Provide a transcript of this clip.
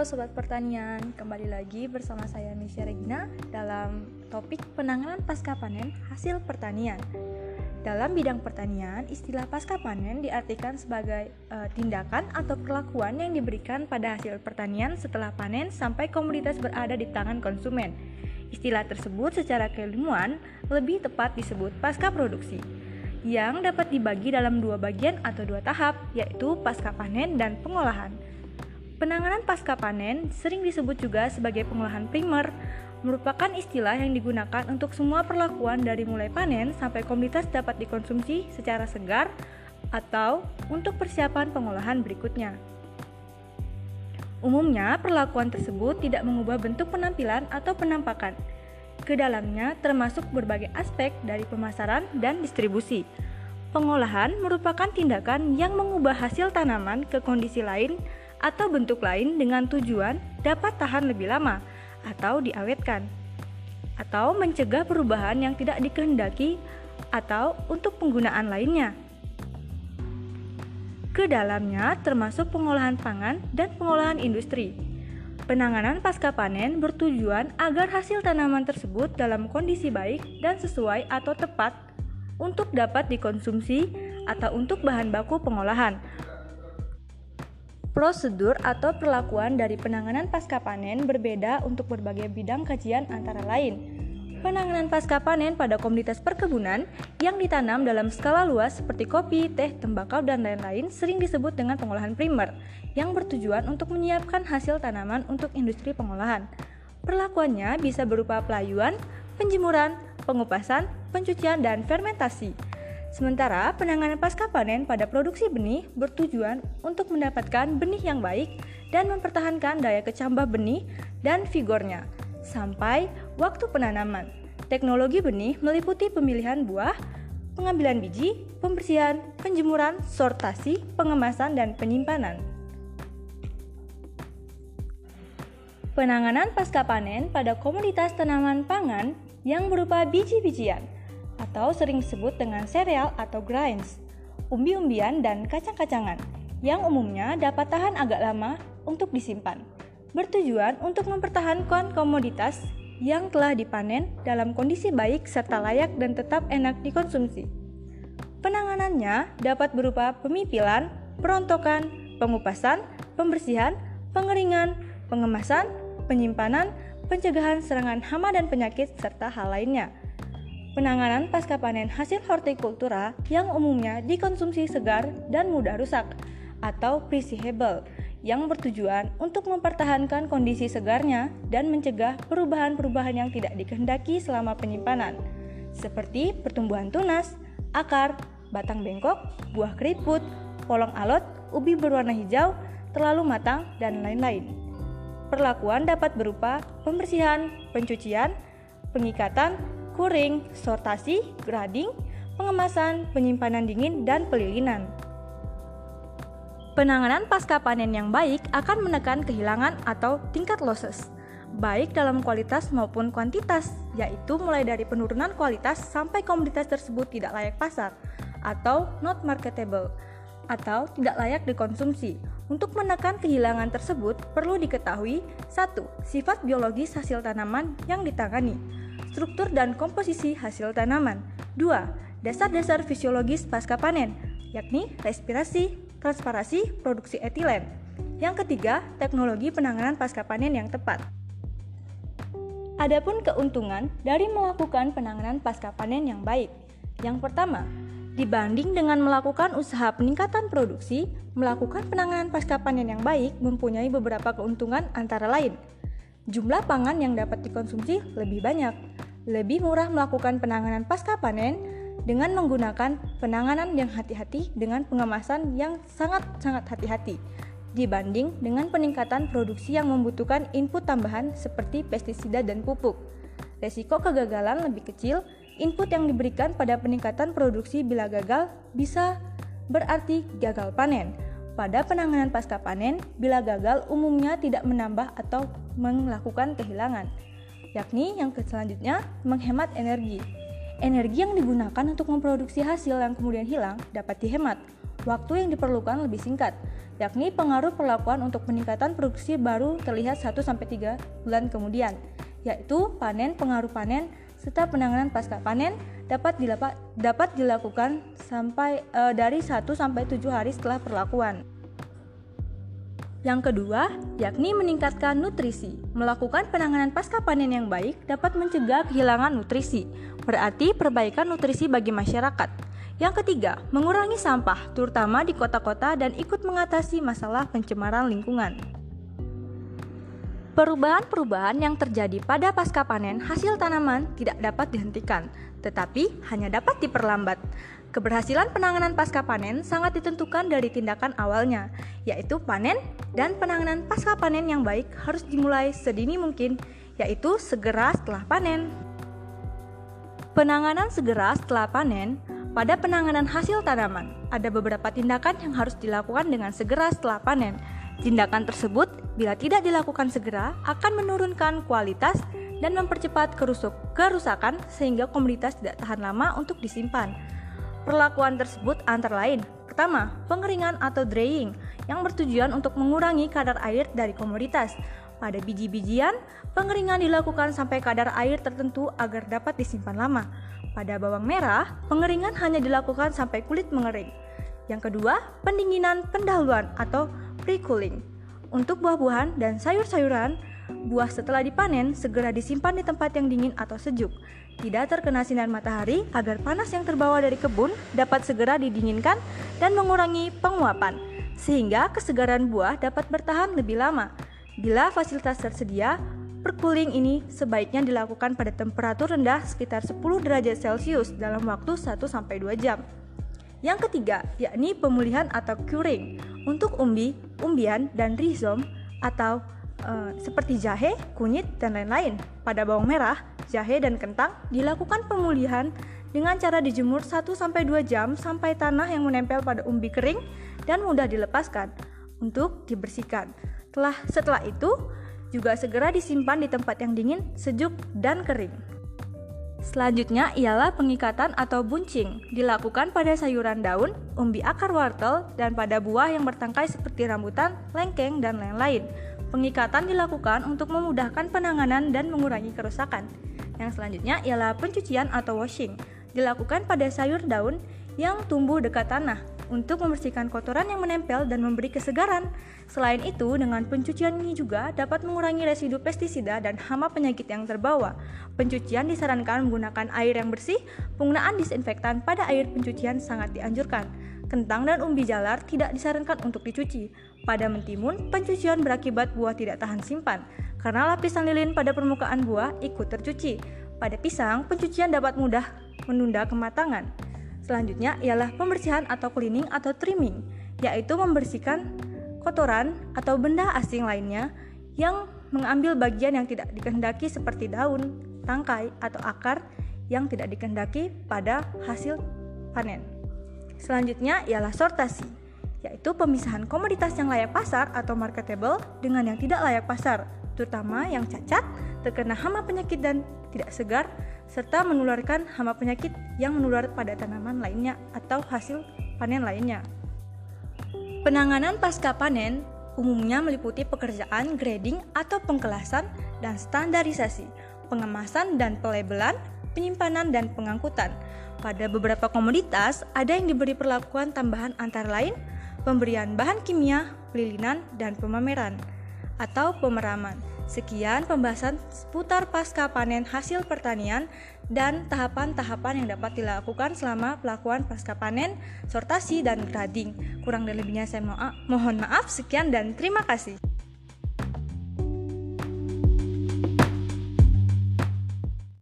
Sobat Pertanian, kembali lagi bersama saya Misha Regina dalam topik penanganan pasca panen hasil pertanian. Dalam bidang pertanian, istilah pasca panen diartikan sebagai e, tindakan atau perlakuan yang diberikan pada hasil pertanian setelah panen sampai komoditas berada di tangan konsumen. Istilah tersebut secara keilmuan lebih tepat disebut pasca produksi yang dapat dibagi dalam dua bagian atau dua tahap, yaitu pasca panen dan pengolahan. Penanganan pasca panen sering disebut juga sebagai pengolahan primer, merupakan istilah yang digunakan untuk semua perlakuan dari mulai panen sampai komoditas dapat dikonsumsi secara segar atau untuk persiapan pengolahan berikutnya. Umumnya, perlakuan tersebut tidak mengubah bentuk penampilan atau penampakan. Ke dalamnya termasuk berbagai aspek dari pemasaran dan distribusi. Pengolahan merupakan tindakan yang mengubah hasil tanaman ke kondisi lain atau bentuk lain dengan tujuan dapat tahan lebih lama atau diawetkan atau mencegah perubahan yang tidak dikehendaki atau untuk penggunaan lainnya. Ke dalamnya termasuk pengolahan pangan dan pengolahan industri. Penanganan pasca panen bertujuan agar hasil tanaman tersebut dalam kondisi baik dan sesuai atau tepat untuk dapat dikonsumsi atau untuk bahan baku pengolahan Prosedur atau perlakuan dari penanganan pasca panen berbeda untuk berbagai bidang kajian antara lain. Penanganan pasca panen pada komoditas perkebunan yang ditanam dalam skala luas seperti kopi, teh, tembakau, dan lain-lain sering disebut dengan pengolahan primer yang bertujuan untuk menyiapkan hasil tanaman untuk industri pengolahan. Perlakuannya bisa berupa pelayuan, penjemuran, pengupasan, pencucian, dan fermentasi. Sementara penanganan pasca panen pada produksi benih bertujuan untuk mendapatkan benih yang baik dan mempertahankan daya kecambah benih dan vigornya sampai waktu penanaman. Teknologi benih meliputi pemilihan buah, pengambilan biji, pembersihan, penjemuran, sortasi, pengemasan, dan penyimpanan. Penanganan pasca panen pada komoditas tanaman pangan yang berupa biji-bijian – atau sering disebut dengan sereal atau grains, umbi-umbian dan kacang-kacangan yang umumnya dapat tahan agak lama untuk disimpan. Bertujuan untuk mempertahankan komoditas yang telah dipanen dalam kondisi baik serta layak dan tetap enak dikonsumsi. Penanganannya dapat berupa pemipilan, perontokan, pengupasan, pembersihan, pengeringan, pengemasan, penyimpanan, pencegahan serangan hama dan penyakit, serta hal lainnya. Penanganan pasca panen hasil hortikultura yang umumnya dikonsumsi segar dan mudah rusak atau perishable yang bertujuan untuk mempertahankan kondisi segarnya dan mencegah perubahan-perubahan yang tidak dikehendaki selama penyimpanan seperti pertumbuhan tunas, akar, batang bengkok, buah keriput, polong alot, ubi berwarna hijau, terlalu matang, dan lain-lain. Perlakuan dapat berupa pembersihan, pencucian, pengikatan, kuring, sortasi, grading, pengemasan, penyimpanan dingin, dan pelilinan. Penanganan pasca panen yang baik akan menekan kehilangan atau tingkat losses, baik dalam kualitas maupun kuantitas, yaitu mulai dari penurunan kualitas sampai komoditas tersebut tidak layak pasar atau not marketable atau tidak layak dikonsumsi. Untuk menekan kehilangan tersebut perlu diketahui satu, Sifat biologis hasil tanaman yang ditangani struktur dan komposisi hasil tanaman. 2. Dasar-dasar fisiologis pasca panen, yakni respirasi, transparasi, produksi etilen. Yang ketiga, teknologi penanganan pasca panen yang tepat. Adapun keuntungan dari melakukan penanganan pasca panen yang baik. Yang pertama, dibanding dengan melakukan usaha peningkatan produksi, melakukan penanganan pasca panen yang baik mempunyai beberapa keuntungan antara lain jumlah pangan yang dapat dikonsumsi lebih banyak. Lebih murah melakukan penanganan pasca panen dengan menggunakan penanganan yang hati-hati dengan pengemasan yang sangat-sangat hati-hati dibanding dengan peningkatan produksi yang membutuhkan input tambahan seperti pestisida dan pupuk. Resiko kegagalan lebih kecil, input yang diberikan pada peningkatan produksi bila gagal bisa berarti gagal panen. Pada penanganan pasca panen, bila gagal umumnya tidak menambah atau melakukan kehilangan, yakni yang selanjutnya menghemat energi. Energi yang digunakan untuk memproduksi hasil yang kemudian hilang dapat dihemat. waktu yang diperlukan lebih singkat, yakni pengaruh perlakuan untuk peningkatan produksi baru terlihat 1-3 bulan kemudian, yaitu panen, pengaruh panen, serta penanganan pasca panen dapat, dilapa, dapat dilakukan sampai e, dari 1 sampai 7 hari setelah perlakuan. Yang kedua, yakni meningkatkan nutrisi. Melakukan penanganan pasca panen yang baik dapat mencegah kehilangan nutrisi, berarti perbaikan nutrisi bagi masyarakat. Yang ketiga, mengurangi sampah, terutama di kota-kota dan ikut mengatasi masalah pencemaran lingkungan. Perubahan-perubahan yang terjadi pada pasca panen hasil tanaman tidak dapat dihentikan, tetapi hanya dapat diperlambat. Keberhasilan penanganan pasca panen sangat ditentukan dari tindakan awalnya, yaitu panen dan penanganan pasca panen yang baik harus dimulai sedini mungkin, yaitu segera setelah panen. Penanganan segera setelah panen pada penanganan hasil tanaman ada beberapa tindakan yang harus dilakukan dengan segera setelah panen. Tindakan tersebut bila tidak dilakukan segera akan menurunkan kualitas dan mempercepat kerusuk, kerusakan sehingga komoditas tidak tahan lama untuk disimpan. Perlakuan tersebut antara lain Pertama, pengeringan atau drying yang bertujuan untuk mengurangi kadar air dari komoditas. Pada biji-bijian, pengeringan dilakukan sampai kadar air tertentu agar dapat disimpan lama. Pada bawang merah, pengeringan hanya dilakukan sampai kulit mengering. Yang kedua, pendinginan pendahuluan atau pre-cooling. Untuk buah-buahan dan sayur-sayuran, Buah setelah dipanen segera disimpan di tempat yang dingin atau sejuk, tidak terkena sinar matahari agar panas yang terbawa dari kebun dapat segera didinginkan dan mengurangi penguapan, sehingga kesegaran buah dapat bertahan lebih lama. Bila fasilitas tersedia, percooling ini sebaiknya dilakukan pada temperatur rendah sekitar 10 derajat Celcius dalam waktu 1-2 jam. Yang ketiga, yakni pemulihan atau curing untuk umbi, umbian, dan rhizome atau uh, seperti jahe, kunyit, dan lain-lain. Pada bawang merah, jahe, dan kentang dilakukan pemulihan dengan cara dijemur 1-2 jam sampai tanah yang menempel pada umbi kering dan mudah dilepaskan untuk dibersihkan. Telah, setelah itu, juga segera disimpan di tempat yang dingin, sejuk, dan kering. Selanjutnya ialah pengikatan atau buncing, dilakukan pada sayuran daun, umbi akar wortel, dan pada buah yang bertangkai seperti rambutan, lengkeng, dan lain-lain. Pengikatan dilakukan untuk memudahkan penanganan dan mengurangi kerusakan. Yang selanjutnya ialah pencucian atau washing, dilakukan pada sayur daun yang tumbuh dekat tanah untuk membersihkan kotoran yang menempel dan memberi kesegaran. Selain itu, dengan pencucian ini juga dapat mengurangi residu pestisida dan hama penyakit yang terbawa. Pencucian disarankan menggunakan air yang bersih, penggunaan disinfektan pada air pencucian sangat dianjurkan. Kentang dan umbi jalar tidak disarankan untuk dicuci. Pada mentimun, pencucian berakibat buah tidak tahan simpan karena lapisan lilin pada permukaan buah ikut tercuci. Pada pisang, pencucian dapat mudah menunda kematangan. Selanjutnya ialah pembersihan atau cleaning atau trimming, yaitu membersihkan kotoran atau benda asing lainnya yang mengambil bagian yang tidak dikehendaki seperti daun, tangkai, atau akar yang tidak dikehendaki pada hasil panen. Selanjutnya ialah sortasi, yaitu pemisahan komoditas yang layak pasar atau marketable dengan yang tidak layak pasar, terutama yang cacat, terkena hama penyakit dan tidak segar, serta menularkan hama penyakit yang menular pada tanaman lainnya atau hasil panen lainnya. Penanganan pasca panen umumnya meliputi pekerjaan grading atau pengkelasan dan standarisasi, pengemasan dan pelabelan, penyimpanan dan pengangkutan, pada beberapa komoditas, ada yang diberi perlakuan tambahan antara lain pemberian bahan kimia, pelilinan, dan pemameran atau pemeraman. Sekian pembahasan seputar pasca panen hasil pertanian dan tahapan-tahapan yang dapat dilakukan selama pelakuan pasca panen, sortasi, dan grading. Kurang dan lebihnya saya mohon maaf. Sekian dan terima kasih.